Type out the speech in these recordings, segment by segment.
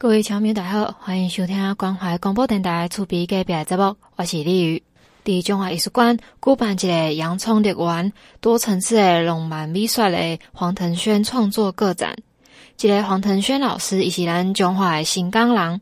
各位小朋友，大家好，欢迎收听关怀广播电台厝边隔壁节目，我是李宇。伫中华艺术馆举办一个洋葱乐园多层次的浪漫美学的黄腾轩创作个展。这个黄腾轩老师，伊是咱中华的新港人。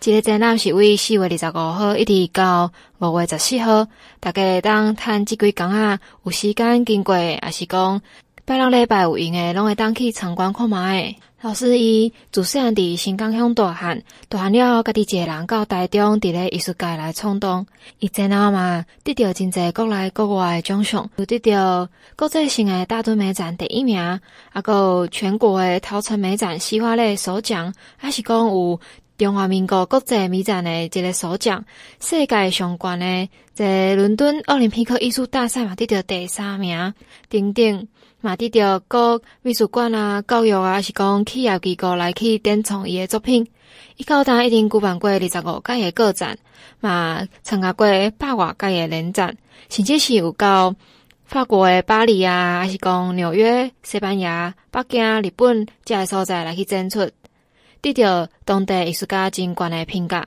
这个展览是为四月二十五号一直到五月十四号，大家当趁这几天啊，有时间经过，还是讲拜六礼拜有闲的，拢会当去参观看卖。老师伊自细汉伫新港乡大汉，大汉了后，家己一个人到台中伫咧艺术界来闯荡。伊前后嘛，得到真侪国内国外的奖项，有得到国际性的大墩美展第一名，啊，搁全国的桃城美展西花类首奖，还是讲有中华民国国际美展的一个首奖。世界上悬的在伦敦奥林匹克艺术大赛嘛，得到第三名，等等。嘛，得到各美术馆啊、教育啊，还是讲企业机构来去典藏伊的作品。伊到当一定举办过二十五届诶个展，嘛参加过百外届诶联展，甚至是有到法国诶巴黎啊，还是讲纽约、西班牙、北京、日本这些所在来去展出，得到当地艺术家真悬诶评价。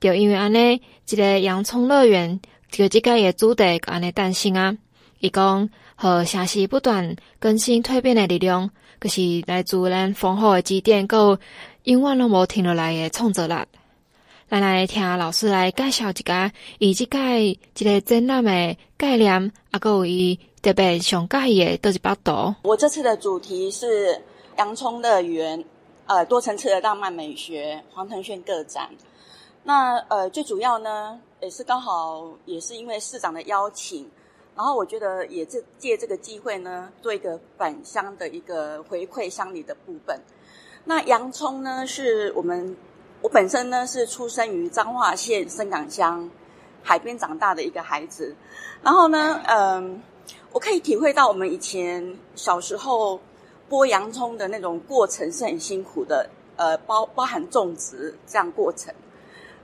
就因为安尼，一个洋葱乐园就即个的主题安尼诞生啊，伊讲。和城市不断更新蜕变的力量，可是来自咱丰厚的积淀，够永远拢无停落来的创作力。咱来听老师来介绍一下，以这个一个展览的概念，啊，够伊特别上介意的都是八度。我这次的主题是洋葱乐园，呃，多层次的浪漫美学黄腾轩个展。那呃，最主要呢，也是刚好也是因为市长的邀请。然后我觉得也是借这个机会呢，做一个返乡的一个回馈乡里的部分。那洋葱呢，是我们我本身呢是出生于彰化县伸港乡海边长大的一个孩子。然后呢，嗯，我可以体会到我们以前小时候剥洋葱的那种过程是很辛苦的，呃，包包含种植这样过程。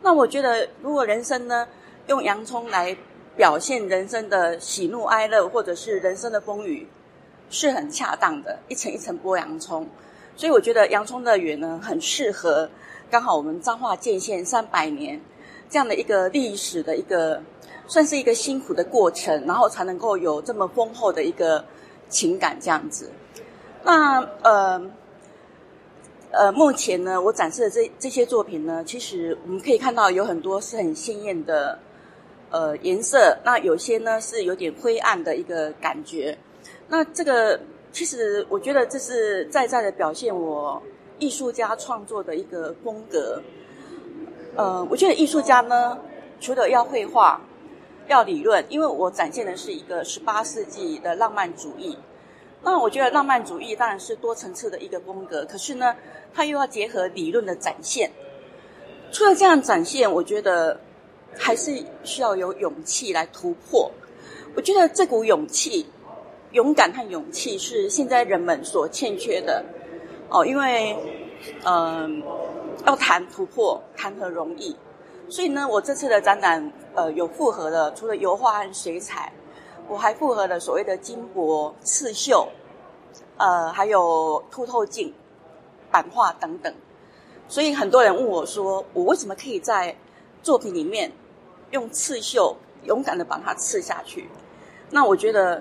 那我觉得，如果人生呢用洋葱来。表现人生的喜怒哀乐，或者是人生的风雨，是很恰当的。一层一层剥洋葱，所以我觉得洋葱乐园呢，很适合。刚好我们彰化建县三百年这样的一个历史的一个，算是一个辛苦的过程，然后才能够有这么丰厚的一个情感这样子。那呃呃，目前呢，我展示的这这些作品呢，其实我们可以看到有很多是很鲜艳的。呃，颜色，那有些呢是有点灰暗的一个感觉。那这个其实我觉得这是在在的表现我艺术家创作的一个风格。呃，我觉得艺术家呢，除了要绘画、要理论，因为我展现的是一个十八世纪的浪漫主义。那我觉得浪漫主义当然是多层次的一个风格，可是呢，它又要结合理论的展现。除了这样展现，我觉得。还是需要有勇气来突破。我觉得这股勇气、勇敢和勇气是现在人们所欠缺的哦。因为，嗯、要谈突破，谈何容易？所以呢，我这次的展览，呃，有复合的，除了油画和水彩，我还复合了所谓的金箔、刺绣，呃，还有凸透镜、版画等等。所以很多人问我说，我为什么可以在作品里面？用刺绣勇敢的把它刺下去，那我觉得，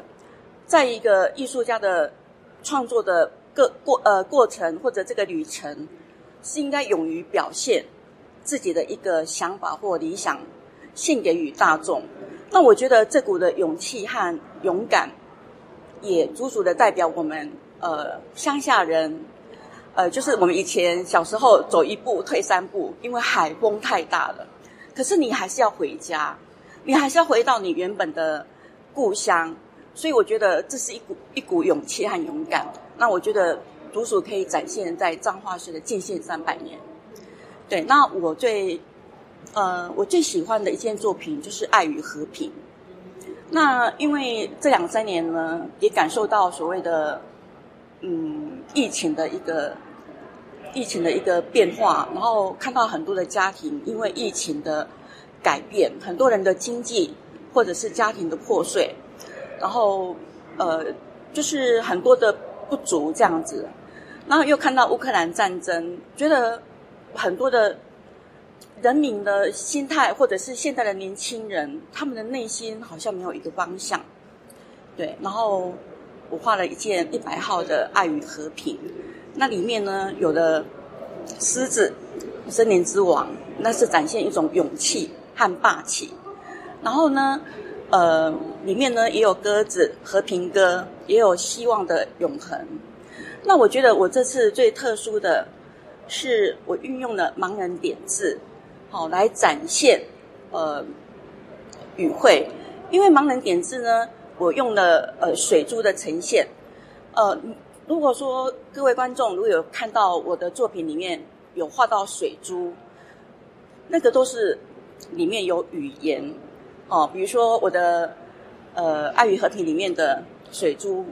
在一个艺术家的创作的个过呃过程或者这个旅程，是应该勇于表现自己的一个想法或理想，献给与大众。那我觉得这股的勇气和勇敢，也足足的代表我们呃乡下人，呃就是我们以前小时候走一步退三步，因为海风太大了。可是你还是要回家，你还是要回到你原本的故乡，所以我觉得这是一股一股勇气和勇敢。那我觉得独属可以展现在彰化市的建县三百年。对，那我最呃我最喜欢的一件作品就是《爱与和平》。那因为这两三年呢，也感受到所谓的嗯疫情的一个。疫情的一个变化，然后看到很多的家庭因为疫情的改变，很多人的经济或者是家庭的破碎，然后呃，就是很多的不足这样子，然后又看到乌克兰战争，觉得很多的人民的心态，或者是现在的年轻人，他们的内心好像没有一个方向。对，然后我画了一件一百号的爱与和平，那里面呢，有的狮子，森林之王，那是展现一种勇气和霸气。然后呢，呃，里面呢也有鸽子，和平鸽，也有希望的永恒。那我觉得我这次最特殊的是，我运用了盲人点字，好来展现呃语汇。因为盲人点字呢，我用了呃水珠的呈现。呃，如果说各位观众如果有看到我的作品里面有画到水珠，那个都是里面有语言哦，比如说我的呃爱与和平里面的水珠。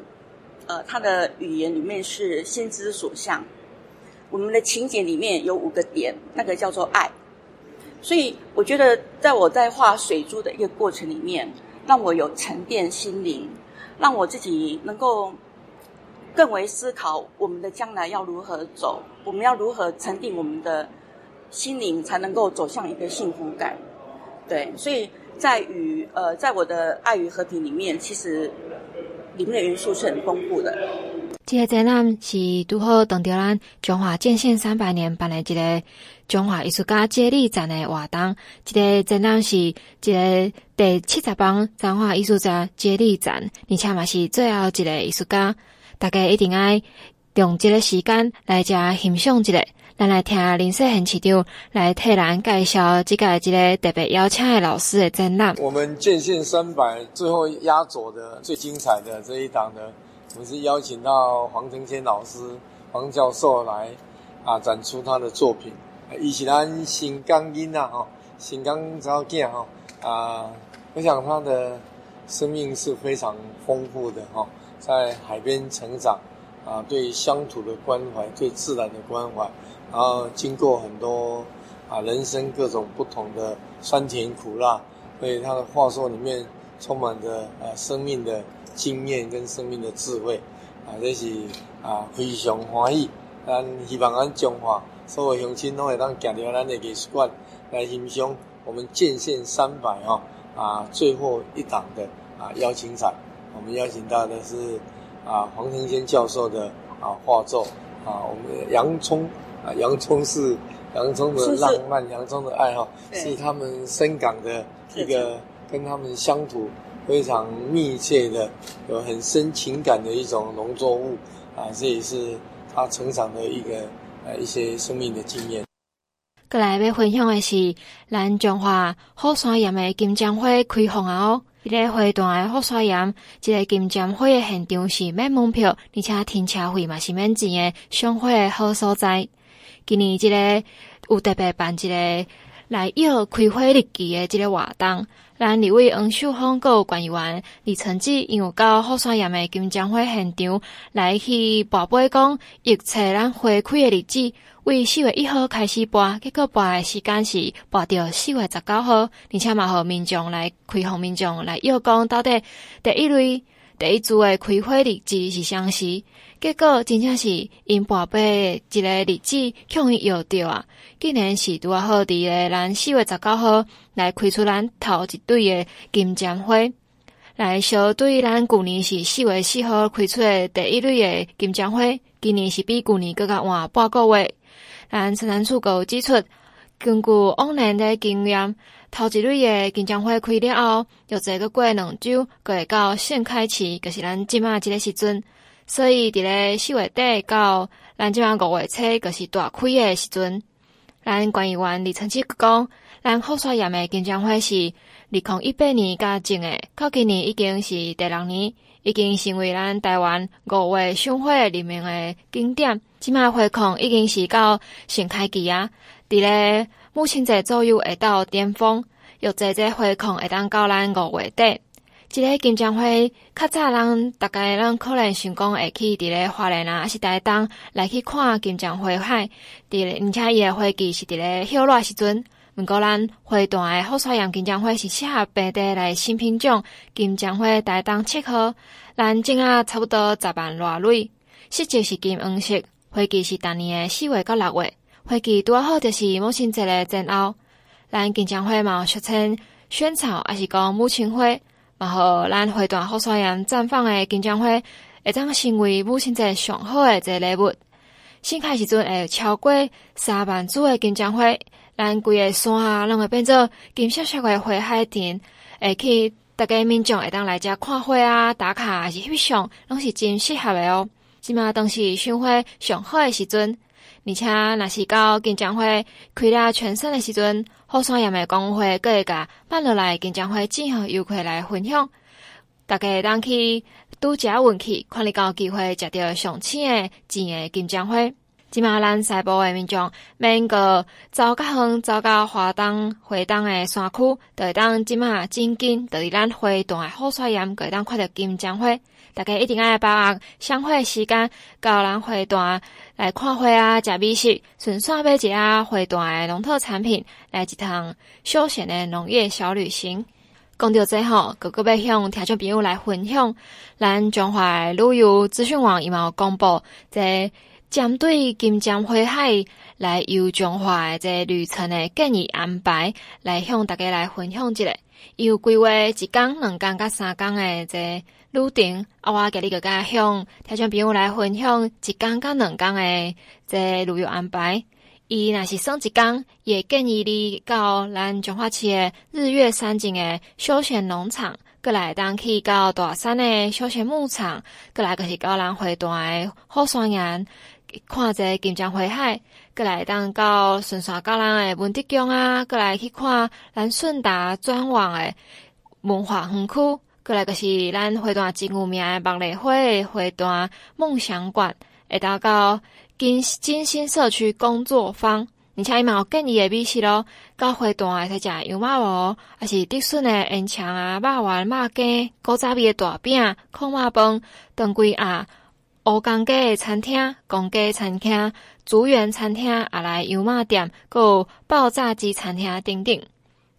呃，它的语言里面是心之所向。我们的情节里面有五个点，那个叫做爱。所以我觉得，在我在画水珠的一个过程里面，让我有沉淀心灵，让我自己能够更为思考我们的将来要如何走，我们要如何沉淀我们的心灵，才能够走向一个幸福感。对，所以在与呃，在我的爱与和平里面，其实。里面的元素是很丰富的。这个展览是拄好等着咱中华建县三百年办的一个中华艺术家接力展的活动。这个展览是一个第七十帮彰化艺术家接力展，而且嘛是最后一个艺术家，大家一定要用这个时间来加欣赏一下。咱来听林世贤市长来替咱介绍这个这个特别邀请的老师的展览。我们建县三百最后压轴的最精彩的这一档呢，我们是邀请到黄承谦老师、黄教授来啊展出他的作品。伊是咱新钢音啊，哈，新钢早囝哈啊，我想他的生命是非常丰富的哈，在海边成长啊，对乡土的关怀，对自然的关怀。然后经过很多啊人生各种不同的酸甜苦辣，所以他的话说里面充满着啊生命的经验跟生命的智慧啊，这是啊非常欢喜。咱希望咱中华所有乡亲都会当行到咱的艺术馆来欣赏我们建县三百哈啊最后一档的啊邀请展。我们邀请到的是啊黄庭坚教授的啊画作啊，我们的洋葱。啊，洋葱是洋葱的浪漫，是是洋葱的爱好，是他们深港的一个跟他们乡土非常密切的、有很深情感的一种农作物啊，这也是他成长的一个呃一些生命的经验。过来要分享的是，咱中华好山岩的金针花开放啊！哦，一个花段的好山岩，这个金针花的现场是免门票，而且停车费嘛是免钱的，赏花的好所在。今年这个有特别办一个来邀开花日记的这个活动，咱二位黄秀芳阁有管员李成基，因有到后山岩的金针花现场来去跋杯讲，预测咱花开的日子为四月一号开始播，结果播的时间是播到四月十九号，而且嘛和民众来开放民众来邀讲到底第一类第一组的开花日子是啥时？结果真正是因跋杯的一个日子，容易摇到啊！竟然是拄啊好伫个咱四月十九号来开出咱头一对的金针花，来相对咱旧年是四月四号开出的第一类的金针花，今年是比旧年更加晚半个月。咱生产处有指出，根据往年的经验，头一类的金针花开了后，又再个过两周，过会到盛开期，就是咱即马即个时阵。所以，伫咧四月底到咱即马五月初，就是大开的时阵。咱管理员李成基讲，咱后山岩诶金针花是二零一八年甲种的，到今年已经是第六年，已经成为咱台湾五月赏花里面诶景点。即卖花况已经是到盛开期啊，伫咧母亲节左右会到巅峰，又在这花况会当到咱五月底。即个金针花，较早人大概人可能想讲会去伫咧花莲啊，还是台东来去看金针花海。伫咧，而且伊诶花期是伫咧休落时阵。毋过咱花段诶好山岩金针花是适合白地来新品种金针花，台东七号，咱种啊差不多十万偌蕊，色泽是金黄色，花期是逐年诶四月到六月。花期拄好就是母亲节的前后，咱金江花嘛，俗称萱草，还是讲母亲花，嘛好咱花坛好山岩绽放的金江花，会当成为母亲节上好的一个礼物。新开时阵会超过三万株的金江花，咱规个山啊，拢会变做金色色的花海田，会去大家民众会当来遮看花啊，打卡还是翕相，拢是真适合的哦。即马当时赏花上好的时阵，而且若是到金江花开了全盛的时阵，后山岩的光会阁会甲办落来金江花正好游客来分享，大家会当去。拄食运气，看你有机会食到上青的钱的金江花。即马咱西部诶民众免阁走较远，走到华东、花东诶山区，就会当即马真紧，就伫咱花坛的好山岩，阁会当看到金江花。大家一定爱把握赏花时间，到咱花坛来看花啊，食美食，顺便买一下花坛的农特产品，来一趟休闲诶农业小旅行。讲到最后，阁阁要向听众朋友来分享，咱中华旅游资讯网伊嘛有公布，即针对金江花海来游中华即旅程的建议安排，来向大家来分享一下。伊有规划一天、两天、甲三天的即旅程，啊，我今日阁甲向听众朋友来分享一天、甲两天的即旅游安排。伊若是算一天，也建议你到咱中华市的日月山景的休闲农场，过来当去到大山的休闲牧场，过来就是到咱花坛的好山岩，看者金江花海，过来当到顺山到咱的文德宫啊，过来去看咱顺达转网的文化园区，过来就是咱花坛真有名的茉莉花的花坛梦想馆，会到到。金金星社区工作坊，而且伊嘛有建议的美食咯，到花坛会使食油麻婆，还是竹笋的烟肠啊、肉丸、肉羹、古早味诶大饼、烤肉饭、当归啊、乌江街的餐厅、公鸡餐厅、竹园餐厅，啊来油麻店，搁有爆炸鸡餐厅等等。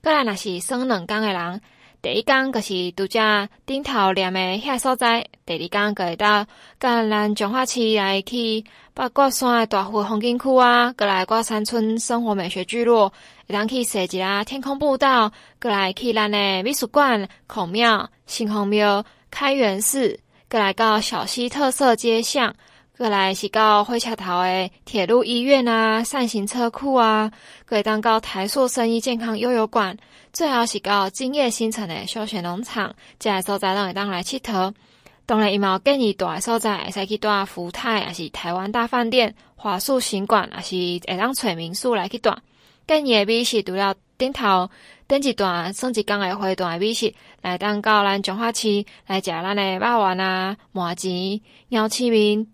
过来若是耍两天的人。第一天就是拄只顶头念的遐所在，第二天阁会到甲咱彰化市来去八卦山的大湖风景区啊，过来挂山村生活美学聚落，会当去踅一下天空步道，过来去咱的美术馆、孔庙、新皇庙、开元寺，过来到小溪特色街巷，过来是到火车头的铁路医院啊、扇形车库啊，阁会当到台塑生意健康悠游馆。最后是到金叶新城的休闲农场，这个所在拢会当来佚佗。当然，伊嘛有建议大个所在，会使去住福泰，还是台湾大饭店、华树行馆，还是会当找民宿来去住。建议诶美食除了顶头顶一段算一工诶花坛的美食，来当到咱彰化市来食咱诶肉丸啊、麻糍、鸟翅面、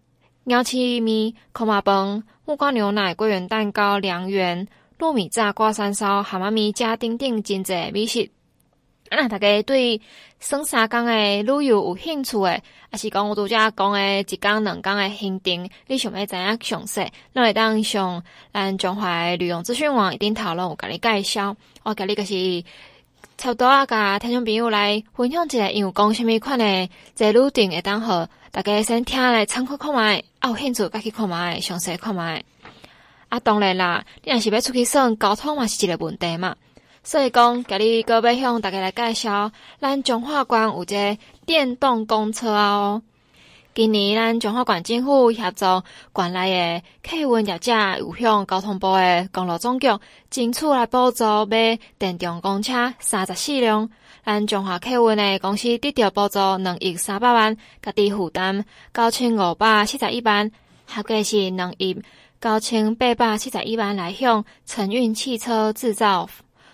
鸟翅面、烤肉饭、木瓜牛奶、桂圆蛋糕、凉圆。糯米炸挂山烧、蛤蟆面加丁丁真济美食。啊，大家对耍三天的旅游有兴趣的，还是讲我拄则讲的一天两天的行程，你想要知影详细，咱会当上咱中华旅游资讯网一定讨论，有甲你介绍。我甲你个是差不多啊，甲听众朋友来分享一下，因为讲虾米款的这路程会当好，大家先听来参考看觅，啊有兴趣再去看觅，详细看觅。啊，当然啦，你若是要出去耍，交通嘛是一个问题嘛。所以讲，今日阁要向大家来介绍，咱彰化县有一个电动公车哦。今年咱彰化县政府协助县内的客运业者，有向交通部的公路总局争取来补助买电动公车三十四辆。咱彰化客运的公司得到补助两亿三百万，家己负担九千五百七十一万，合计是两亿。九千八百七十一万来向承运汽车制造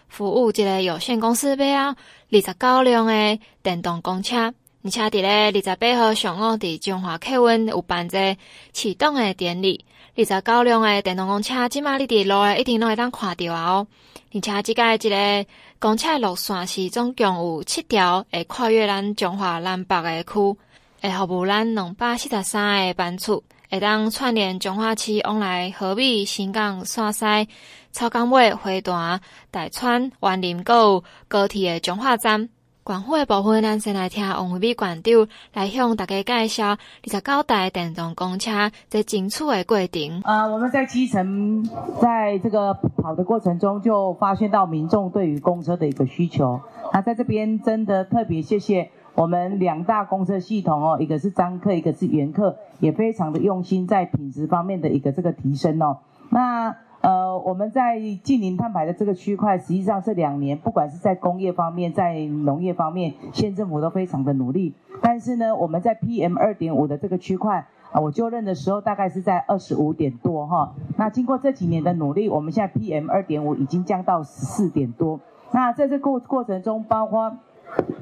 服务一个有限公司买啊，二十九辆的电动公车，而且伫咧二十八号上午伫中华客运有办个启动的典礼，二十九辆的电动公车，即马你伫路诶一定拢会当看到哦。而且即个一个公车路线是总共有七条，会跨越咱中华南北的区，会服务咱两百四十三个班次。会当串联彰化市往来和美、新港、线西、草港尾、花坛、大川、员林，阁有高铁的彰化站。关护的部分，咱先来听王惠美馆长来向大家介绍二十九台电动公车在进出的过程。呃，我们在基层，在这个跑的过程中，就发现到民众对于公车的一个需求。那在这边真的特别谢谢我们两大公车系统哦，一个是张客，一个是元客，也非常的用心在品质方面的一个这个提升哦。那。呃，我们在净零碳排的这个区块，实际上这两年，不管是在工业方面，在农业方面，县政府都非常的努力。但是呢，我们在 PM 二点五的这个区块，啊、我就任的时候大概是在二十五点多哈。那经过这几年的努力，我们现在 PM 二点五已经降到十四点多。那在这过过程中，包括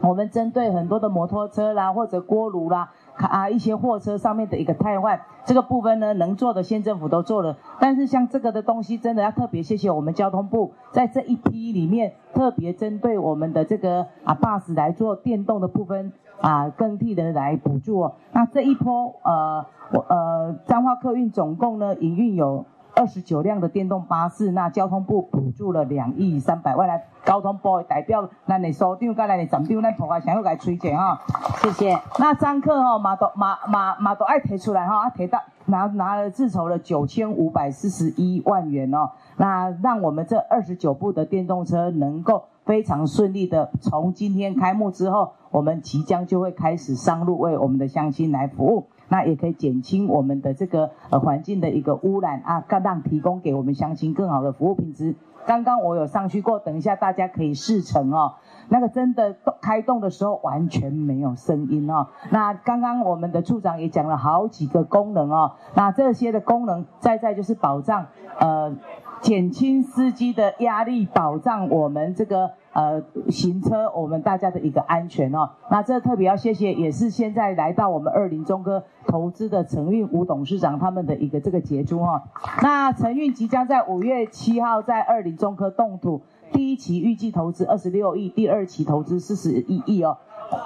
我们针对很多的摩托车啦，或者锅炉啦。啊，一些货车上面的一个汰换，这个部分呢，能做的县政府都做了。但是像这个的东西，真的要特别谢谢我们交通部，在这一批里面特别针对我们的这个啊 bus 来做电动的部分啊更替的来补助哦。那这一波呃我呃彰化客运总共呢营运有。二十九辆的电动巴士，那交通部补助了两亿三百万来，交通部的代表，咱的首长跟咱的站长，咱普华想要来推荐哈，谢谢。那张克哈马都马马马都爱提出来哈，提到拿拿了自筹了九千五百四十一万元哦，那让我们这二十九部的电动车能够非常顺利的从今天开幕之后，我们即将就会开始上路为我们的乡亲来服务。那也可以减轻我们的这个呃环境的一个污染啊，让提供给我们乡亲更好的服务品质。刚刚我有上去过，等一下大家可以试乘哦。那个真的开动的时候完全没有声音哦。那刚刚我们的处长也讲了好几个功能哦。那这些的功能在在就是保障呃减轻司机的压力，保障我们这个。呃，行车我们大家的一个安全哦，那这特别要谢谢，也是现在来到我们二林中科投资的陈运吴董事长他们的一个这个杰出哦。那陈运即将在五月七号在二林中科动土，第一期预计投资二十六亿，第二期投资四十一亿哦。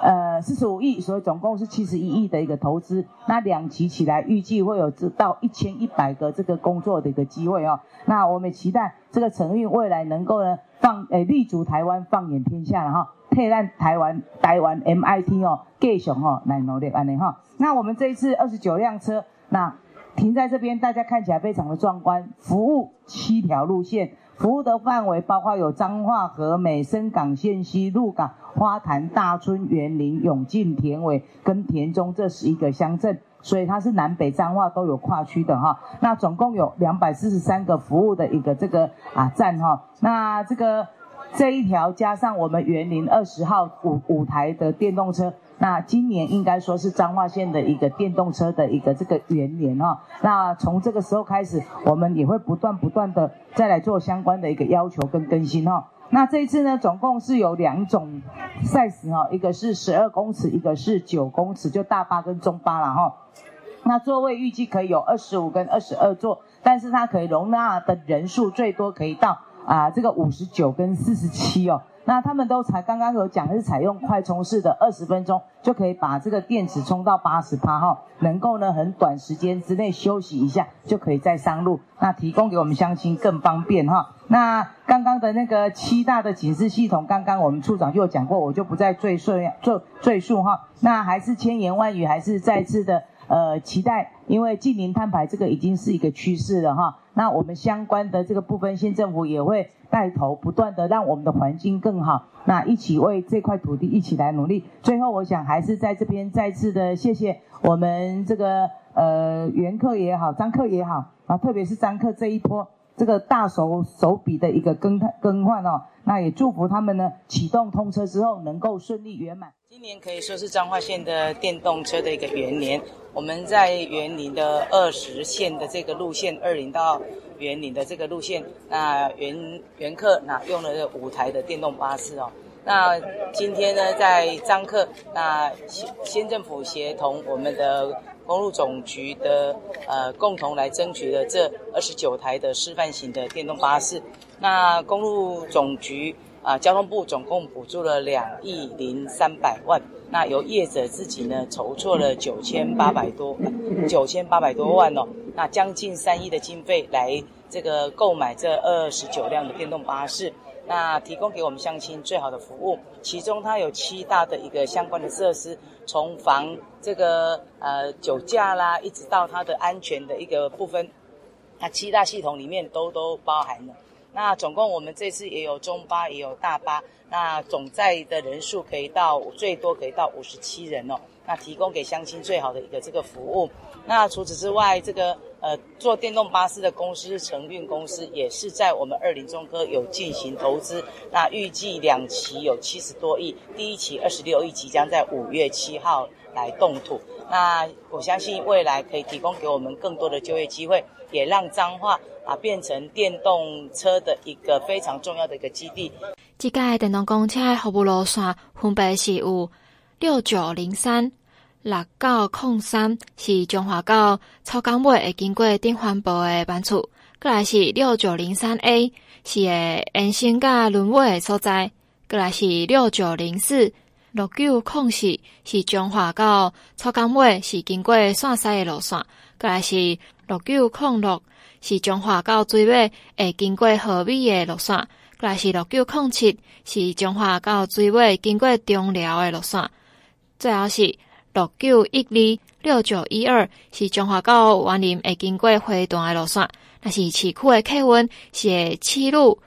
呃，四十五亿，所以总共是七十一亿的一个投资。那两期起来，预计会有至到一千一百个这个工作的一个机会哦。那我们期待这个承运未来能够呢放诶立足台湾，放眼天下了哈。替咱台湾台湾 MIT 哦，继续哦来努力安尼哈。那我们这一次二十九辆车，那停在这边，大家看起来非常的壮观，服务七条路线。服务的范围包括有彰化、和美、深港、线西、鹿港、花坛、大村、园林、永靖、田尾跟田中这十一个乡镇，所以它是南北彰化都有跨区的哈。那总共有两百四十三个服务的一个这个啊站哈。那这个这一条加上我们园林二十号五五台的电动车。那今年应该说是彰化县的一个电动车的一个这个元年哈。那从这个时候开始，我们也会不断不断的再来做相关的一个要求跟更新哈。那这一次呢，总共是有两种 size 哈，一个是十二公尺，一个是九公尺，就大巴跟中巴了哈。那座位预计可以有二十五跟二十二座，但是它可以容纳的人数最多可以到啊这个五十九跟四十七哦。那他们都才刚刚有讲是采用快充式的，二十分钟就可以把这个电池充到八十趴哈，能够呢很短时间之内休息一下就可以再上路，那提供给我们乡亲更方便哈。那刚刚的那个七大的警示系统，刚刚我们处长就有讲过，我就不再赘述赘赘述哈。那还是千言万语，还是再次的呃期待，因为净零碳排这个已经是一个趋势了哈。那我们相关的这个部分，县政府也会带头，不断的让我们的环境更好。那一起为这块土地一起来努力。最后，我想还是在这边再次的谢谢我们这个呃袁客也好，张客也好啊，特别是张客这一波这个大手手笔的一个更更换哦。那也祝福他们呢启动通车之后能够顺利圆满。今年可以说是彰化县的电动车的一个元年。我们在园林的二十线的这个路线，二林到园林的这个路线，那元元客那用了五台的电动巴士哦。那今天呢，在彰客，那县县政府协同我们的公路总局的呃共同来争取了这二十九台的示范型的电动巴士。那公路总局。啊，交通部总共补助了两亿零三百万，那由业者自己呢筹措了九千八百多九千八百多万哦，那将近三亿的经费来这个购买这二十九辆的电动巴士，那提供给我们乡亲最好的服务。其中它有七大的一个相关的设施，从防这个呃酒驾啦，一直到它的安全的一个部分，那七大系统里面都都包含了。那总共我们这次也有中巴也有大巴，那总在的人数可以到最多可以到五十七人哦。那提供给乡亲最好的一个这个服务。那除此之外，这个呃做电动巴士的公司承运公司也是在我们二林中科有进行投资。那预计两期有七十多亿，第一期二十六亿即将在五月七号来动土。那我相信未来可以提供给我们更多的就业机会，也让彰化啊变成电动车的一个非常重要的一个基地。这届电动公车的服务路线分别是有六九零三。六九零三是中华到草港尾会经过顶环部的班次，过来是六九零三 A 是延伸甲轮尾的所在，过来是六九零四六九零四是中华到草港尾是经过线西的路线，过来是六九零六是中华到水尾会经过河尾的路线，过来是六九零七是中华到水尾经过中寮的路线，最后是。六九一二六九一二是中华到员林会经过花坛的路线，那是市区的客运是会起路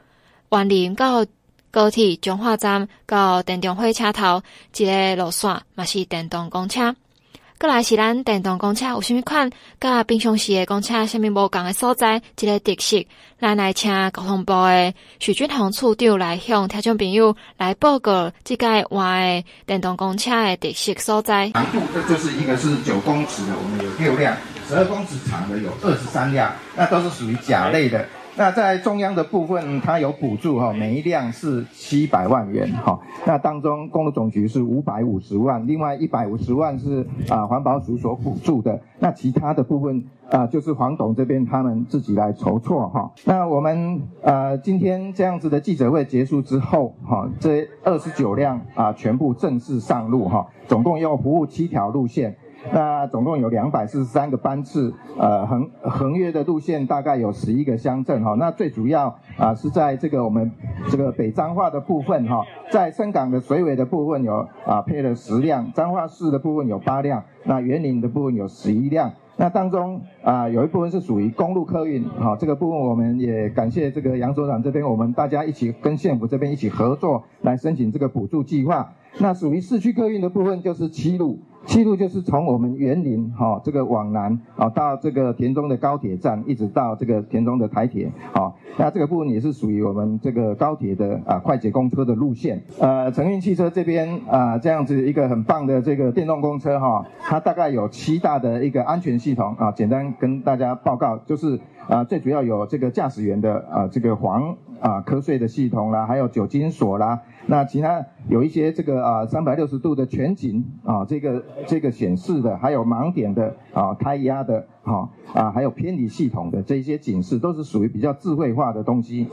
员林到高铁中华站到电动火车头一个路线，嘛是电动公车。过来是咱电动公车有啥物款？甲平常时的公车啥物无共的所在？一个特色，咱来请交通部的许俊宏处长来向听众朋友来报告这个换的电动公车的特色所在。长度这就是一个是九公尺的，我们有六辆；十二公尺长的有二十三辆，那都是属于甲类的。那在中央的部分，它有补助哈，每一辆是七百万元哈。那当中公路总局是五百五十万，另外一百五十万是啊环保署所补助的。那其他的部分啊，就是黄董这边他们自己来筹措哈。那我们呃今天这样子的记者会结束之后哈，这二十九辆啊全部正式上路哈，总共要服务七条路线。那总共有两百四十三个班次，呃，横横越的路线大概有十一个乡镇哈。那最主要啊、是在这个我们这个北彰化的部分哈，在深港的水尾的部分有啊、配了十辆，彰化市的部分有八辆，那园林的部分有十一辆。那当中啊、有一部分是属于公路客运，好，这个部分我们也感谢这个杨所长这边，我们大家一起跟县府这边一起合作来申请这个补助计划。那属于市区客运的部分就是七路。七路就是从我们园林哈、哦、这个往南啊、哦、到这个田中的高铁站，一直到这个田中的台铁啊、哦。那这个部分也是属于我们这个高铁的啊快捷公车的路线。呃，承运汽车这边啊这样子一个很棒的这个电动公车哈、哦，它大概有七大的一个安全系统啊，简单跟大家报告，就是啊最主要有这个驾驶员的啊这个黄啊瞌睡的系统啦，还有酒精锁啦。那其他有一些这个啊三百六十度的全景啊，这个这个显示的，还有盲点的啊，胎压的哈啊，还有偏离系统的这一些警示，都是属于比较智慧化的东西。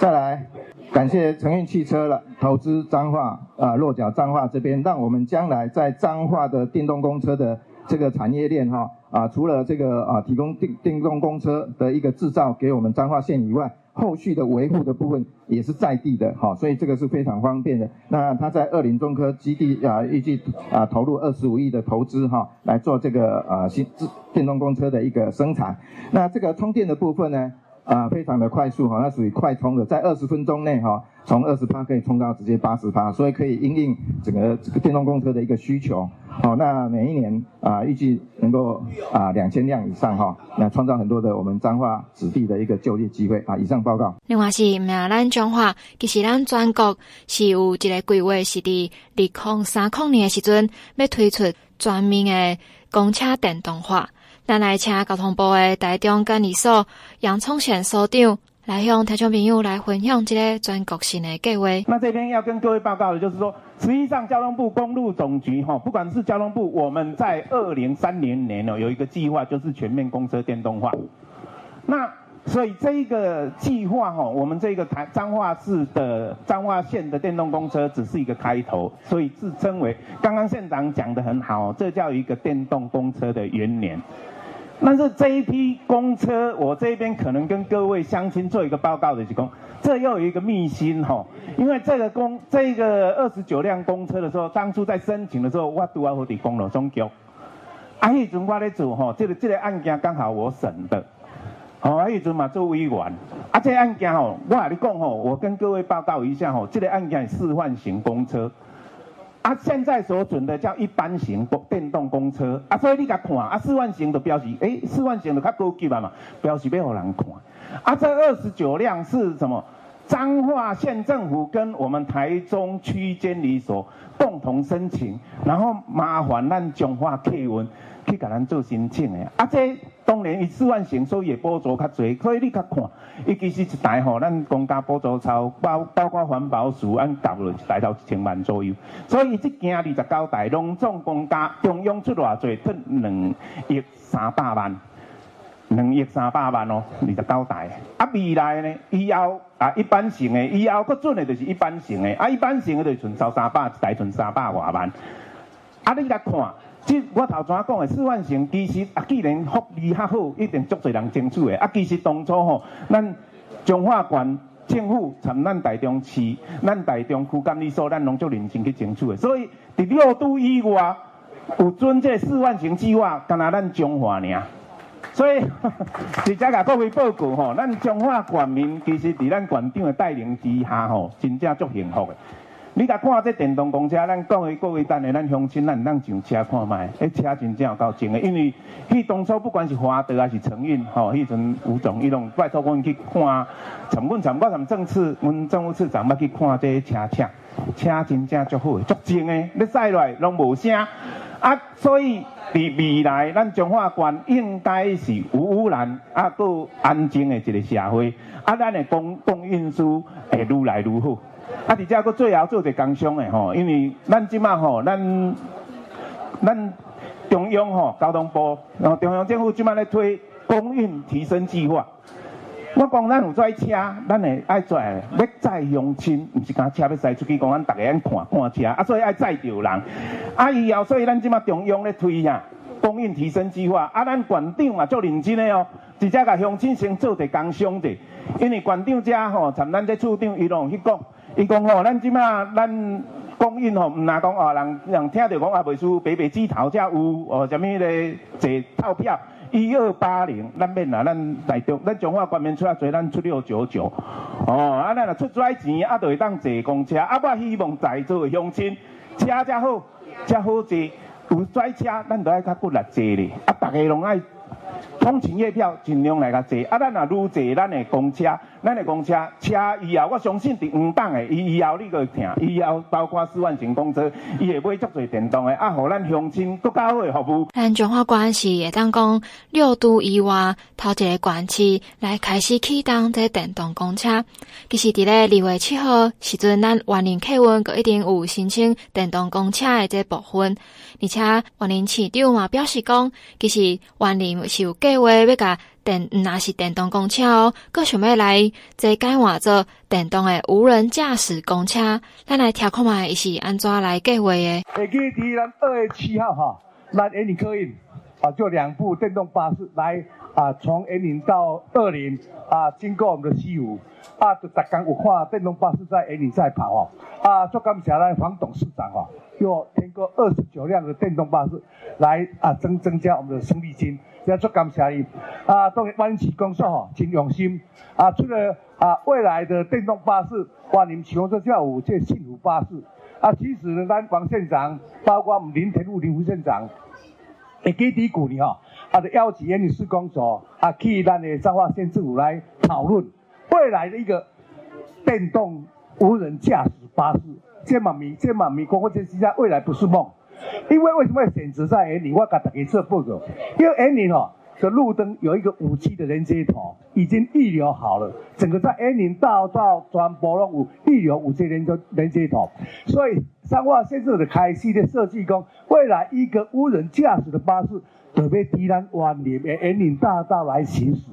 再来，感谢承运汽车了投资彰化啊，落脚彰化这边，让我们将来在彰化的电动公车的这个产业链哈啊，除了这个啊提供电电动公车的一个制造给我们彰化县以外。后续的维护的部分也是在地的，哈，所以这个是非常方便的。那他在二林中科基地啊，预计啊投入二十五亿的投资哈，来做这个啊新自电动公车的一个生产。那这个充电的部分呢？啊，非常的快速哈，那属于快充的，在二十分钟内哈，从二十趴可以冲到直接八十趴，所以可以因应整个这个电动公车的一个需求。好，那每一年啊，预计能够啊两千辆以上哈，那创造很多的我们彰化子弟的一个就业机会啊。以上报告。另外是，明咱彰化，其实咱全国是有一个规划，是伫二零三零年的时阵要推出全面的公车电动化。咱来请交通部的台中监理所杨聪贤所长来向听众朋友来分享这个全国性的计划。那这边要跟各位报告的就是说，实际上交通部公路总局哈，不管是交通部，我们在二零三零年呢有一个计划，就是全面公车电动化。那所以这个计划哈，我们这个台彰化市的彰化县的电动公车只是一个开头，所以自称为刚刚县长讲的很好，这叫一个电动公车的元年。但是这一批公车，我这边可能跟各位乡亲做一个报告的是讲，这又有一个秘辛吼，因为这个公这个二十九辆公车的时候，当初在申请的时候，我拄好伫公路总局，啊，迄阵我咧做吼，这个这个案件刚好我审的，哦，啊，迄阵嘛做委员，啊，这个案件吼，我跟你讲吼，我跟各位报告一下吼，这个案件示范型公车。啊，现在所准的叫一般型公电动公车，啊，所以你甲看，啊，四万型的标示，诶、四万型的较高级版嘛，标示要互人看。啊，这二十九辆是什么？彰化县政府跟我们台中区监理所共同申请，然后麻烦咱彰化客运去甲咱做申请的。啊，这当然伊示范型，所以也补助较侪，所以你较看，伊其实一台吼，咱公家补助超包包括环保署，按达落一台到一千万左右。所以伊这件二十九台，拢总公家中央出偌济，出两亿三百万。两亿三百万哦，二十九台。啊，未来呢？以后啊，一般性的，以后佫准的，就是一般性的。啊，一般性的就剩超三百，一台剩三百外万。啊，你来看，即我头先讲的示范型，其实啊，既然福利较好，一定足侪人争取的。啊，其实当初吼，咱彰化县政府参咱台中市、咱台中区监理所，咱拢足认真去争取的。所以，伫六都以外，有准这示范型计划，干那咱彰化尔。所以，直接甲各位报告吼，咱彰化县民其实伫咱县长的带领之下吼，真正足幸福的。你甲看这电动公车，咱各位各位等下咱乡亲，咱咱上车看觅，迄车真正有够精的。因为迄当初不管是华德还是承运，吼，迄阵吴总伊拢拜托阮去看，参阮参我参政次，阮政务次长要去看这车车，车真正足好，足精的，你驶落来拢无声。啊，所以伫未来，咱彰化县应该是无污染啊，够安静的一个社会。啊，咱的公共运输会愈来愈好。啊，而且佫最后做一个工商诶吼，因为咱即马吼，咱咱中央吼交通部，然后中央政府即马咧推公运提升计划。我讲咱有载车，咱会爱载，要载乡亲，毋是讲车要驶出去，讲咱逐个人看看车，啊，所以爱载着人。啊，以后所以咱即马中央咧推啊，公运提升计划，啊，咱县长嘛足认真诶哦，直接甲乡亲先做一个工商者，因为县长遮吼，参咱这处长伊拢去讲，伊讲吼，咱即马咱公运吼，毋若讲哦，人人听着讲啊，袂输白白纸头才有哦，啥物咧坐套票。一二八零，咱免啦，咱台中，咱彰化县面出啊济，咱出六九九，哦，啊，咱若出跩钱，啊，就会当坐公车，啊，我希望在座的乡亲，车才好，才好坐，有跩车，咱就爱较骨力坐咧，啊，大家拢爱。通勤月票尽量来较坐，啊，咱若愈坐，咱的公车，咱的公车车以后，我相信伫黄档的，伊以后你会听，以后包括示范型公车，伊会买足侪电动的，啊，互咱乡亲更较好的服务。咱彰化关系会当讲六都以外头一个县市来开始启动这电动公车，其实伫咧二月七号时阵，咱员林客运阁一定有申请电动公车的这部分，而且员林市长嘛表示讲，其实员林是有计划要甲电，那是电动公车哦，阁想要来再改换做电动的无人驾驶公车，咱来听看觅伊是安怎来计划的。会记伫咱二月七号哈，咱员林客运啊，就两部电动巴士来啊，从员林到二零啊，经过我们的西湖啊，就逐工有看电动巴士在员林在跑哦，啊，做感谢咱黄董事长哈，又添过二十九辆的电动巴士来啊，增增加我们的生力军。要做感谢伊啊，当员林市公所吼，真用心啊，除了啊未来的电动巴士，员林市公所叫有这幸福巴士啊。其实呢，咱王县长，包括我们林田务林副县长，会记伫旧年吼，啊，就邀请员林市公所啊，去咱的彰化县政府来讨论未来的一个电动无人驾驶巴士。这么咪，这么咪，讲我这实在未来不是梦。因为为什么要选择在员林？我给大家做报告。因为员林哦，的路灯有一个五 G 的连接头，已经预留好了。整个在员林到到全部拢有预留五 G 连接连接头，所以三化县政府的开系列设计工，未来一个无人驾驶的巴士，特别提咱员林的员林大道来行驶。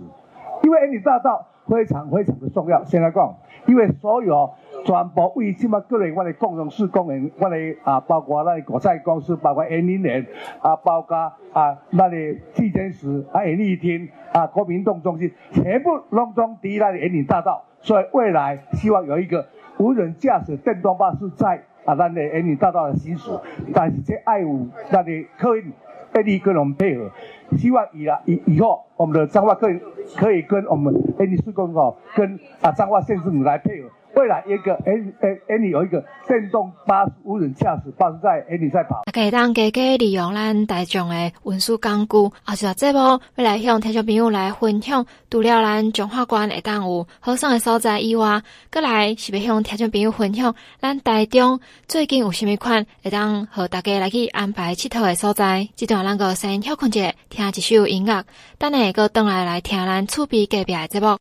因为员林大道非常非常的重要。先来讲，因为所有全部为即马各类我哋共同施工人，我哋啊包括咱国际公司，包括园林园啊，包括啊那哋地检室啊演艺厅啊国民动中心，全部拢总伫咱园林大道。所以未来希望有一个无人驾驶电动巴士在啊咱的园林大道的行驶，但是这爱有咱的客运愿意跟我们配合，希望以以以后我们的彰化客运可以跟我们园林市公所跟啊彰化县政府来配合。未来一个 N N N 有一个电动巴士无人驾驶巴士在 N 在跑。可以当加加利用咱大众的运输工具，也是话这部未来向听众朋友来分享，除了咱彰化县会当有好耍的所在以外，过来是要向听众朋友分享，咱大众最近有虾米款会当和大家来去安排佚佗的所在。这段咱个先休困一下，听一首音乐，等下个转来来听咱厝边隔壁的节目。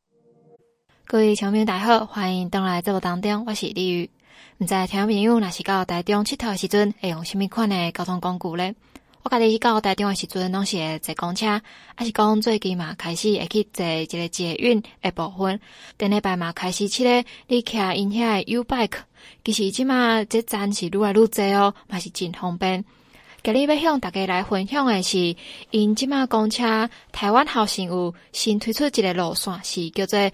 各位听众朋友，大家好，欢迎登来节目当中，我是李宇。唔知听众朋友，若是到台中佚佗的时阵，会用虾米款的交通工具咧？我家己去到台中的时阵，拢是会坐公车，还是讲最近嘛开始会去坐一个捷运的部分。顶礼拜嘛开始去咧，你骑因遐的 U bike，其实即马这站是愈来愈济哦，嘛是真方便。今日要向大家来分享的是，因即马公车台湾好行有新推出一个路线，是叫做。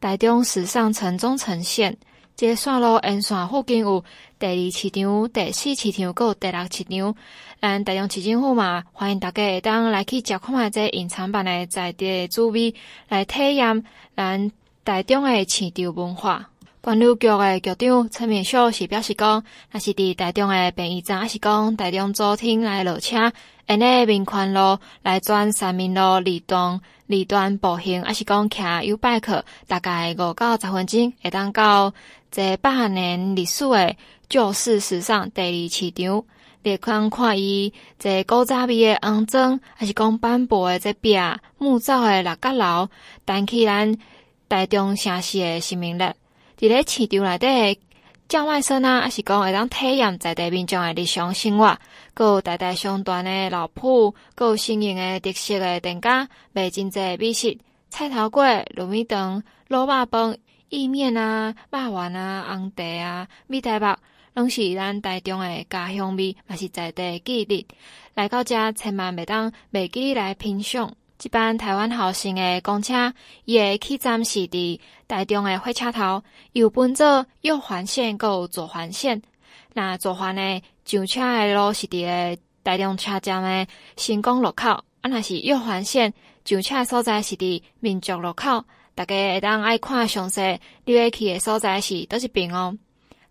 台中时尚城中城线，这线路沿线附近有第二市场、第四市场，搁有第六市场。咱台中市政府嘛，欢迎大家会当来去食看卖这隐藏版的在地滋味，来体验咱台中的市场文化。管理局的局长陈明秀是表示讲，若是伫台中的便宜站，还是讲台中租厅来落车，沿个民权路来转三民路二段。二段步行，还是讲骑 U bike，大概五到十分钟，会当到这百年历史的旧市时尚第二市场。你看看伊这古早味的红砖，还是讲斑驳的这壁木造的六角楼，带起咱台中城市的生命力。伫咧市场内底。叫卖声啊，还是讲会当体验在地民众的日常生活，搁有代代相传的老铺，搁有新颖的特色的店家，卖真济美食，菜头粿、糯米肠、卤肉饭、意面啊、肉丸啊、红茶啊、米苔肉，拢是咱台中的家乡味，也是在地记忆。来到这千万袂当袂记来品尝。这班台湾好行的公车，伊会起站是伫台中的火车头，有分做右环线，搁有左环线。那左环的上车的路是伫个台中车站的新光路口，啊，若是右环线上车的所在是伫民族路口。大家会当爱看详细，你要去的所在是倒一边哦。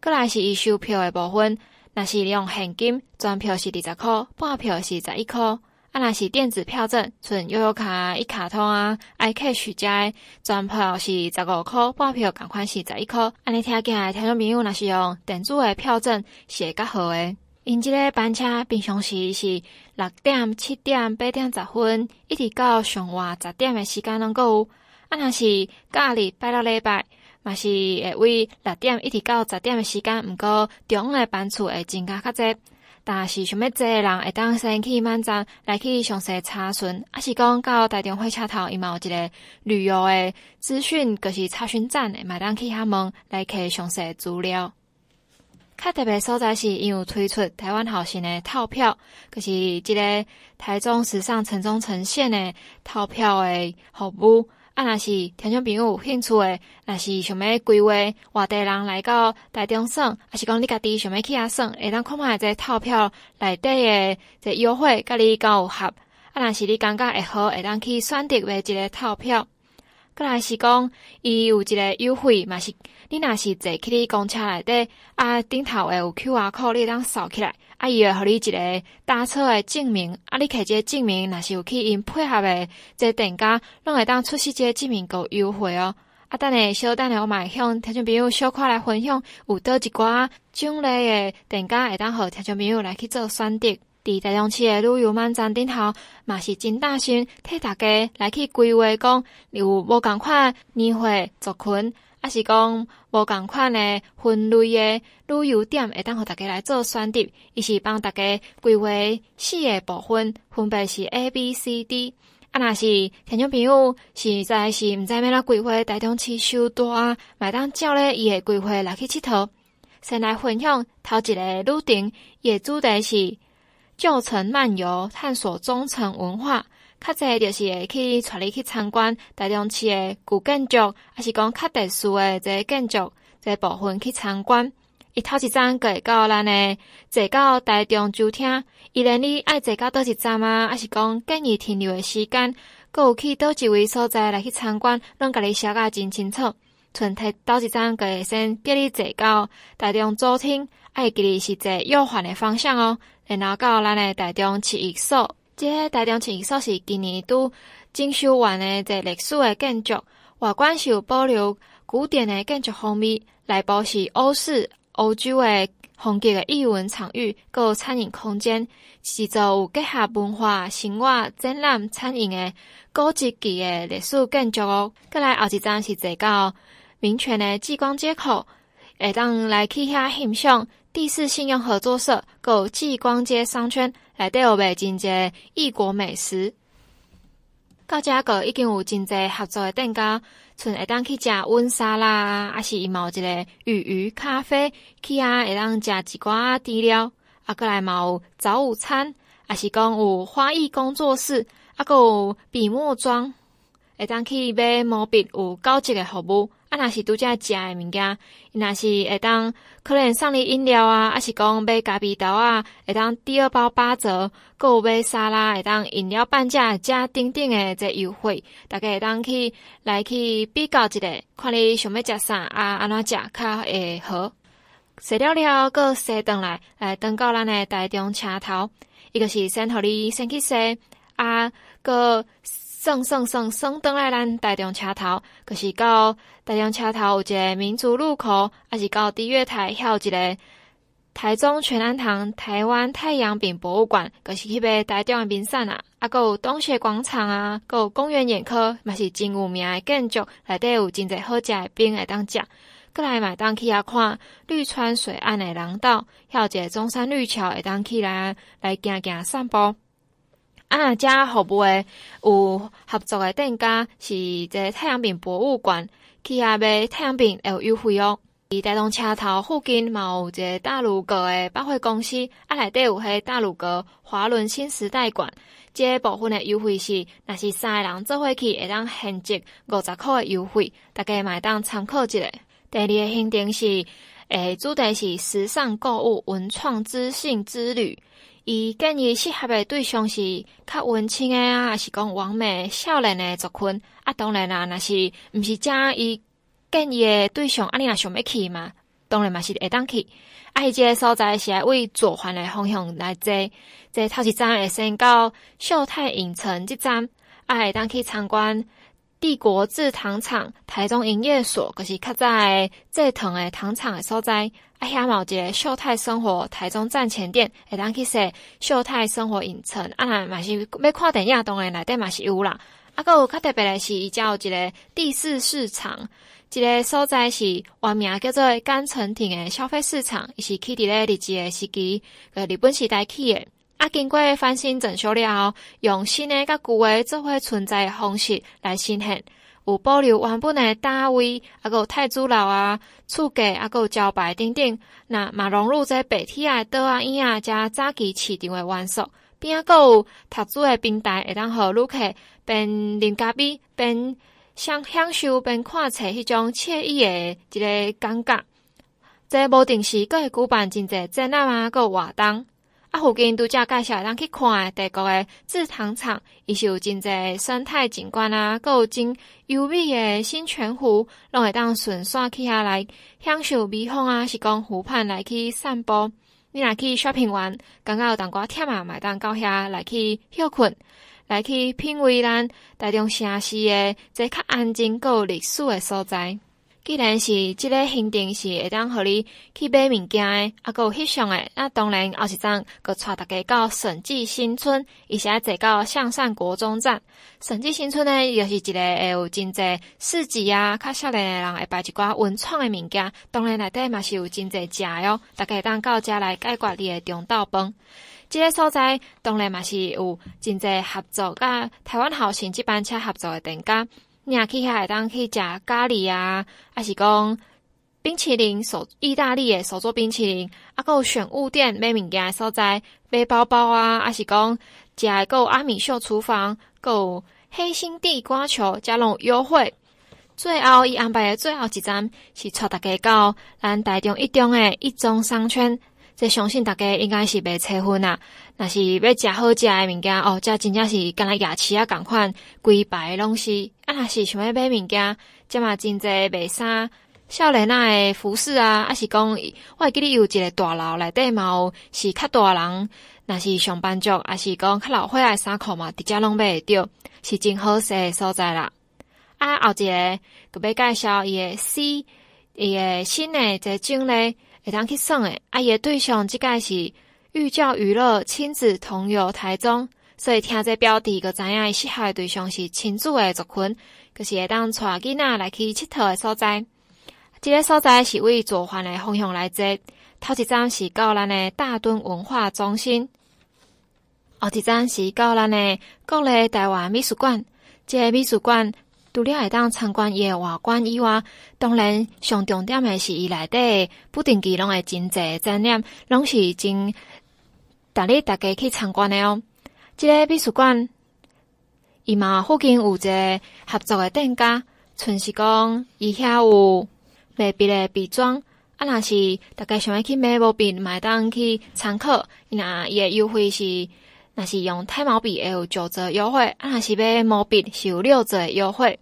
过来是伊收票的部分，若是用现金，专票是二十块，半票是十一块。啊，若是电子票证，存悠游卡、一卡通啊，iCash 加专票是十五块，半票共款是十一块。安尼听起来，听众朋友若是用电子的票证是会较好诶。因即个班车平常时是六点、七点、八点十分，一直到上午十点的时间拢够有。啊，若是假日拜六礼拜，嘛是会为六点一直到十点的时间，毋过中午的班次会增加较济。但是想要坐的人会当先去网站来去详细查询，还是讲到台中火车头，伊嘛有一个旅游的资讯，就是查询站的，嘛当去遐问来去详细资料。较特别所在是，因有推出台湾好行的套票，就是这个台中时尚城中城线的套票的服务。啊，若是听众朋友有兴趣诶，若是想要规划外地人来到台中耍，还是讲你家己想要去遐耍，会当看卖这套票内底诶这优惠，甲你够有合。啊，若是你感觉会好，会当去选择买一个套票。个来是讲，伊有一个优惠嘛是，你若是坐去你公车内底，啊顶头会有 QR code，你当扫起来。啊，伊会互你一个搭车的证明，啊，你摕这个证明，若是有去因配合的这店家，拢会当出示这个证明够优惠哦。啊，等下小等下我嘛会向听众朋友小可来分享，有倒一寡种类的店家会当互听众朋友来去做选择。伫台中市的旅游网站顶头，嘛是真大心替大家来去规划，讲有无共款年会族群。还是讲无共款的分类的旅游点，会当互大家来做选择。伊是帮大家规划四个部分，分别是 A、B、C、D。啊，若是听众朋友实在是毋知要哪规划台中市收大，麦当照咧伊诶规划来去佚佗。先来分享头一个路程，伊诶主题是旧城漫游，探索中城文化。较济就是会去带你去参观台中市诶古建筑，抑是讲较特殊诶这个建筑这个部分去参观。伊头一站会到咱诶坐到台中州厅，伊连你爱坐到倒一站啊，抑是讲建议停留诶时间，阁有去倒一位所在来去参观，拢甲你写甲真清楚。剩摕倒一站，会先叫你坐到台中州厅，爱记哩是坐右环诶方向哦，然后到咱诶台中市役所。即个台中市役所是今年拄整修完诶，这历史诶建筑，外观是有保留古典诶建筑风味，内部是欧式、欧洲诶风格诶艺文场域，阁有餐饮空间，是做有结合文化、生活、展览、餐饮诶高级级诶历史建筑哦。阁来后一站是坐到民权诶继光街口，会当来去遐欣赏第四信用合作社，阁有继光街商圈。内底有卖真济异国美食，到遮个已经有真济合作诶店家，像会当去食温沙拉，还是伊嘛有一个鱼鱼咖啡，去遐会当食一寡猪料，啊，阁来嘛有早午餐，还是讲有花艺工作室，啊，阁有笔墨庄，会当去买毛笔，有高级诶服务。啊，若是拄则食诶物件，若是会当可能送你饮料啊，还是讲买咖啡豆啊，会当第二包八折，阁有买沙拉，会当饮料半价加等等诶这优惠，大家会当去来去比较一下，看你想要食啥啊，安怎食较会好。洗了了，阁洗转来，来登到咱诶台中车头，伊个是先互你先去洗啊，阁。算算算算，转来咱台中车头，可、就是到台中车头有一个民族路口，还是到低月台，还有一个台中全安堂、台湾太阳饼博物馆，可、是迄个台中的名产啊，啊，阁有东协广场啊，阁有公园眼科，嘛是真有名的建筑，内底有真侪好食的饼会当食，阁来嘛当去遐看绿川水岸的廊道，还有一个中山绿桥会当起来来行行散步。啊，遮服务诶有合作诶店家是这太阳饼博物馆，去遐买太阳饼会有优惠哦。伫台中车头附近嘛有一个大鲁阁诶百货公司，啊内底有迄大鲁阁华伦新时代馆，这部分诶优惠是，若是三个人做伙去会当限值五十块诶优惠，大家嘛会当参考一下。第二个行程是，诶主题是时尚购物文创资讯之旅。伊建议适合的对象是较文青的啊，还是讲网美少年的族群啊？当然啦，若是毋是遮伊建议的对象，啊，你若想要去嘛？当然嘛是会当去。啊，伊即个所在是为左环的方向来坐，坐头一站会先到秀泰影城这站，啊，会当去参观。帝国制糖厂台中营业所，可是较在蔗糖诶糖厂诶所在。啊，遐有一个秀泰生活台中站前店，会当去说秀泰生活影城。啊，若嘛是要看电影，当然内底嘛是有啦。啊，阁有较特别诶是，伊遮有一个第四市场，一个所在是原名叫做甘城町诶消费市场，伊是起伫咧日治诶时期，呃，日本时代起诶。啊，经过翻新整修了后，用新的甲旧的做伙存在的方式来实现，有保留原本的单位，啊，有太子楼啊、厝架，啊，有招牌等等。那嘛融入在白天啊、桌啊、椅啊，加早期市场的元素。边啊，有读书的平台，会当互旅客边啉咖啡边享享受边看册，迄种惬意的一个感觉。这无定时，阁会举办真侪展览啊，阁有活动。附近拄则介绍人去看的德国的制糖厂，伊是有真济生态景观啊，阁有真优美的新泉湖，拢会当顺线去遐来享受美风啊，是讲湖畔来去散步。你若去 shopping 完，感觉有淡薄忝啊，买当到遐来去休困，来去品味咱台中城市的这较安静、阁有历史的所在。既然是即个行程是会当互你去买物件诶，啊，阁有翕相诶，那当然后一站阁带大家到审计新村，伊是爱坐到向善国中站。审计新村呢，又是一个会有真济市集啊，较少年诶人会摆一寡文创诶物件，当然内底嘛是有真济食诶哦。大家当到遮来解决你诶中昼饭。这个所在当然嘛是有真济合作，甲台湾好行这班车合作诶店家，你也去遐会当去食咖喱啊，还是讲冰淇淋手意大利的手作冰淇淋，啊，还有选物店买物件诶所在，背包包啊，还是讲食个有阿米秀厨房，有黑心地瓜球加拢优惠。最后伊安排的最后一站是带大家到咱台中一中诶一中商圈。这相信大家应该是袂切分啊，若是要食好食的物件哦，这真正是敢若夜市啊，共款规排拢是啊，若是想要买物件，这嘛真济卖衫、少年仔的服饰啊，啊是讲我会记得有一个大楼内底嘛有是较大人，若是上班族，啊是讲较老岁仔衫裤嘛，直接拢买会到，是真好势的所在啦。啊，后一个佮要介绍伊个 C，伊个新的这种类。会当去耍诶，啊，伊诶对象即个是寓教于乐亲子同游台中，所以听这标题个知影伊适合诶对象是亲子诶族群，就是会当带囡仔来去佚佗诶所在。即、个所在是为左环诶方向来坐，头一站是到咱诶大墩文化中心，后一站是到咱诶国立台湾美术馆，即、个美术馆。除了会当参观伊诶外观以外，当然上重点的是伊内底不定期拢会真侪展览，拢是真带你大家去参观的哦。即、个美术馆，伊嘛附近有一个合作诶店家，纯是讲伊遐有卖笔的笔装，啊，若是大家想要去买毛笔，买当去参考。伊若伊个优惠是，若是用太毛笔会有九折优惠，啊，若是买毛笔是有六折优惠。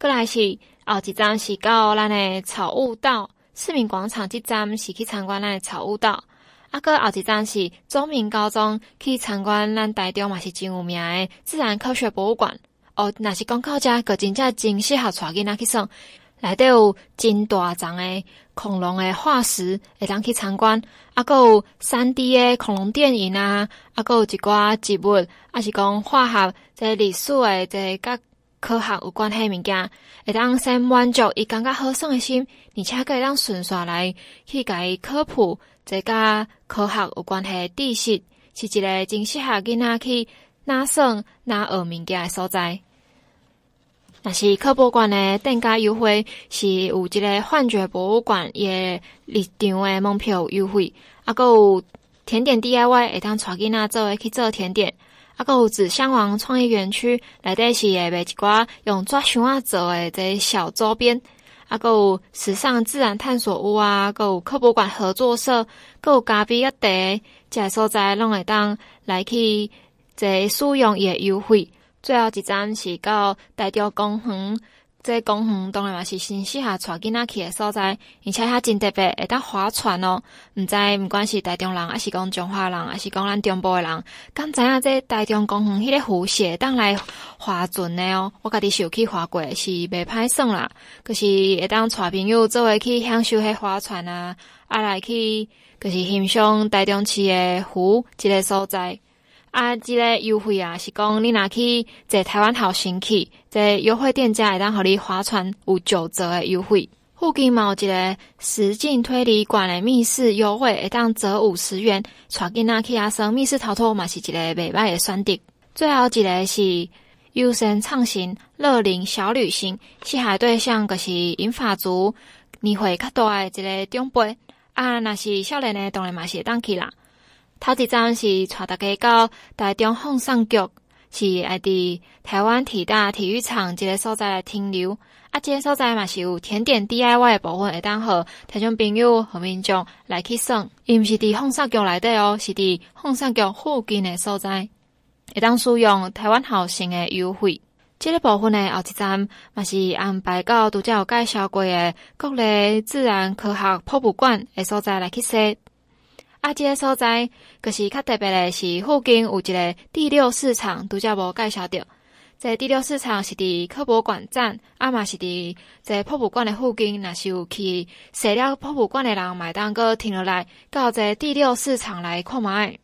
过来是后一站是到咱的草悟道市民广场，这站是去参观咱的草悟道。啊，个后一站是中明高中去参观咱台中嘛是真有名的自然科学博物馆。哦，若是讲到遮个真正真适合带囡仔去耍，内底有真大丛诶恐龙诶化石会当去参观，啊，个有三 D 诶恐龙电影啊，啊，个有一寡植物，啊是讲化学、这历史诶这个。科学有关系物件，会当先满足伊感觉好耍的心，而且可以当顺续来去甲伊科普，这甲科学有关系的知识，是一个真适合囡仔去哪耍哪学物件的所在。若是科博馆的店家优惠，是有一个幻觉博物馆也立场的门票优惠，啊，阁有甜点 DIY，会当带囡仔做去做甜点。啊，有纸箱王创意园区内底是会卖一寡用纸箱啊做诶这小周边。啊，有时尚自然探索屋啊，阁有科博馆合作社，阁有咖啡啊茶，这个所在拢会当来去这使用伊诶优惠。最后一站是到大雕公园。这公园当然嘛是新适合带囡仔去的所在，而且它真特别，会当划船哦。毋知毋管是台中人，还是讲中华人，还是讲咱中部的人，敢知影这台中公园迄个湖是会当来划船的哦。我家己是有去划过，是袂歹耍啦。可、就是会当带朋友做伙去享受迄划船啊，啊来去，就是欣赏台中市的湖即个所在。啊，这个优惠啊，是讲你若去在台湾好行去，在优惠店家会当互你划船有九折的优惠。附近嘛有一个实景推理馆的密室优惠，会当折五十元。带囡仔去啊，耍密室逃脱嘛是一个袂歹的选择。最后一个是优先畅行乐龄小旅行，适合对象就是银发族、年岁较大的一个长辈。啊，若是少年的，当然嘛是会当去啦。头一站是带大家到台中凤山局，是爱伫台湾体大体育场这个所在来停留。啊，这个所在嘛是有甜点 DIY 的部分，会当和台中朋友和民众来去耍。伊毋是伫凤山局内底哦，是伫凤山局附近的所在，会当使用台湾好行的优惠。这个部分呢，后一站嘛是安排到拄则有介绍过的国立自然科学博物馆的所在来去踅。啊，这个所在，就是较特别的是附近有一个第六市场，拄则无介绍到。这个第六市场是伫科博馆站，啊嘛是伫这博物馆的附近。若是有去踅了博物馆的人，买当阁停落来到这第六市场来看觅。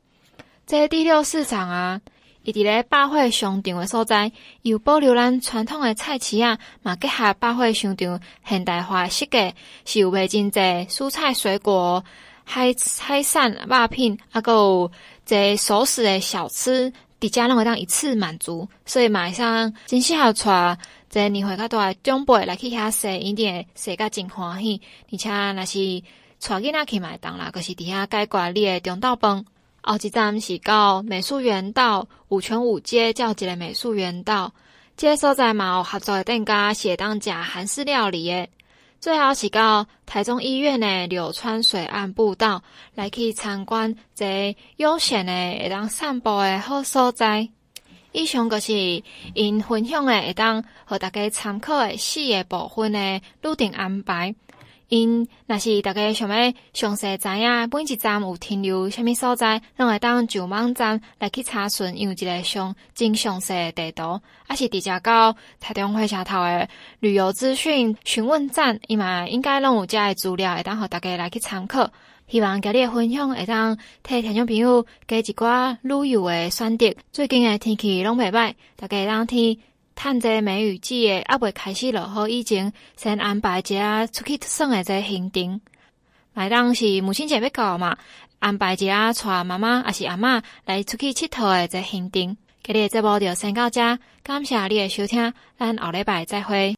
这个第六市场啊，伊伫咧百货商场的所在，有保留咱传统的菜市啊，嘛结合百货商场现代化设计，是有卖真济蔬菜水果。海海产肉品，啊，搁有这熟食的小吃，伫遮拢会当一次满足，所以马上真适合带这年岁较大的长辈来去遐踅，一定会踅甲真欢喜。而且若是带囡仔去买当啦，搁是伫遐解决你的中昼饭。后一站是到美术园道五泉五街，叫一个美术园道，这个所在嘛有合作的店家是会当食韩式料理的。最后是到台中医院的柳川水岸步道来去参观这悠闲的会当散步的好所在。以上就是因分享的会当和大家参考的四个部分的路程安排。因若是大家想要详细知影每一站有停留虾米所在，拢会当上网站来去查询，用一个上真详细的地图，还是直接到台中火车头的旅游资讯询问站，伊嘛应该拢有遮个资料，会当互大家来去参考。希望今日分享会当替听众朋友加一寡旅游的选择。最近的天气拢袂歹，大家会当听。趁这梅雨季诶，还未开始落雨以前，先安排一下出去耍诶这行程。来当是母亲节要到嘛，安排一下带妈妈还是阿嬷来出去佚佗诶这行程。今日节目就先到这，感谢你诶收听，咱后礼拜再会。